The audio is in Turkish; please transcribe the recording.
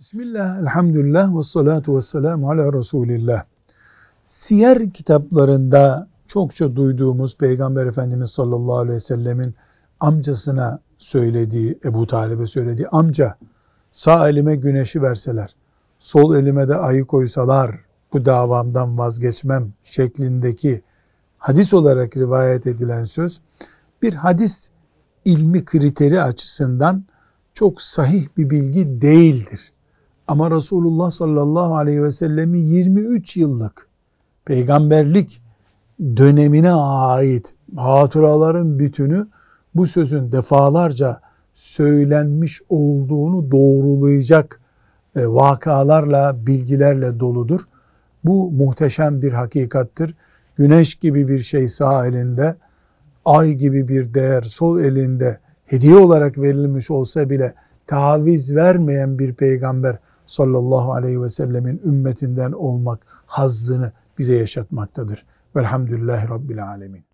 Bismillah, elhamdülillah ve salatu ve selamu ala Resulillah. Siyer kitaplarında çokça duyduğumuz Peygamber Efendimiz sallallahu aleyhi ve sellemin amcasına söylediği, Ebu Talib'e söylediği amca sağ elime güneşi verseler, sol elime de ayı koysalar bu davamdan vazgeçmem şeklindeki hadis olarak rivayet edilen söz bir hadis ilmi kriteri açısından çok sahih bir bilgi değildir. Ama Resulullah sallallahu aleyhi ve sellemin 23 yıllık peygamberlik dönemine ait hatıraların bütünü bu sözün defalarca söylenmiş olduğunu doğrulayacak e, vakalarla, bilgilerle doludur. Bu muhteşem bir hakikattir. Güneş gibi bir şey sağ elinde, ay gibi bir değer sol elinde hediye olarak verilmiş olsa bile taviz vermeyen bir peygamber sallallahu aleyhi ve sellemin ümmetinden olmak hazzını bize yaşatmaktadır. Velhamdülillahi Rabbil Alemin.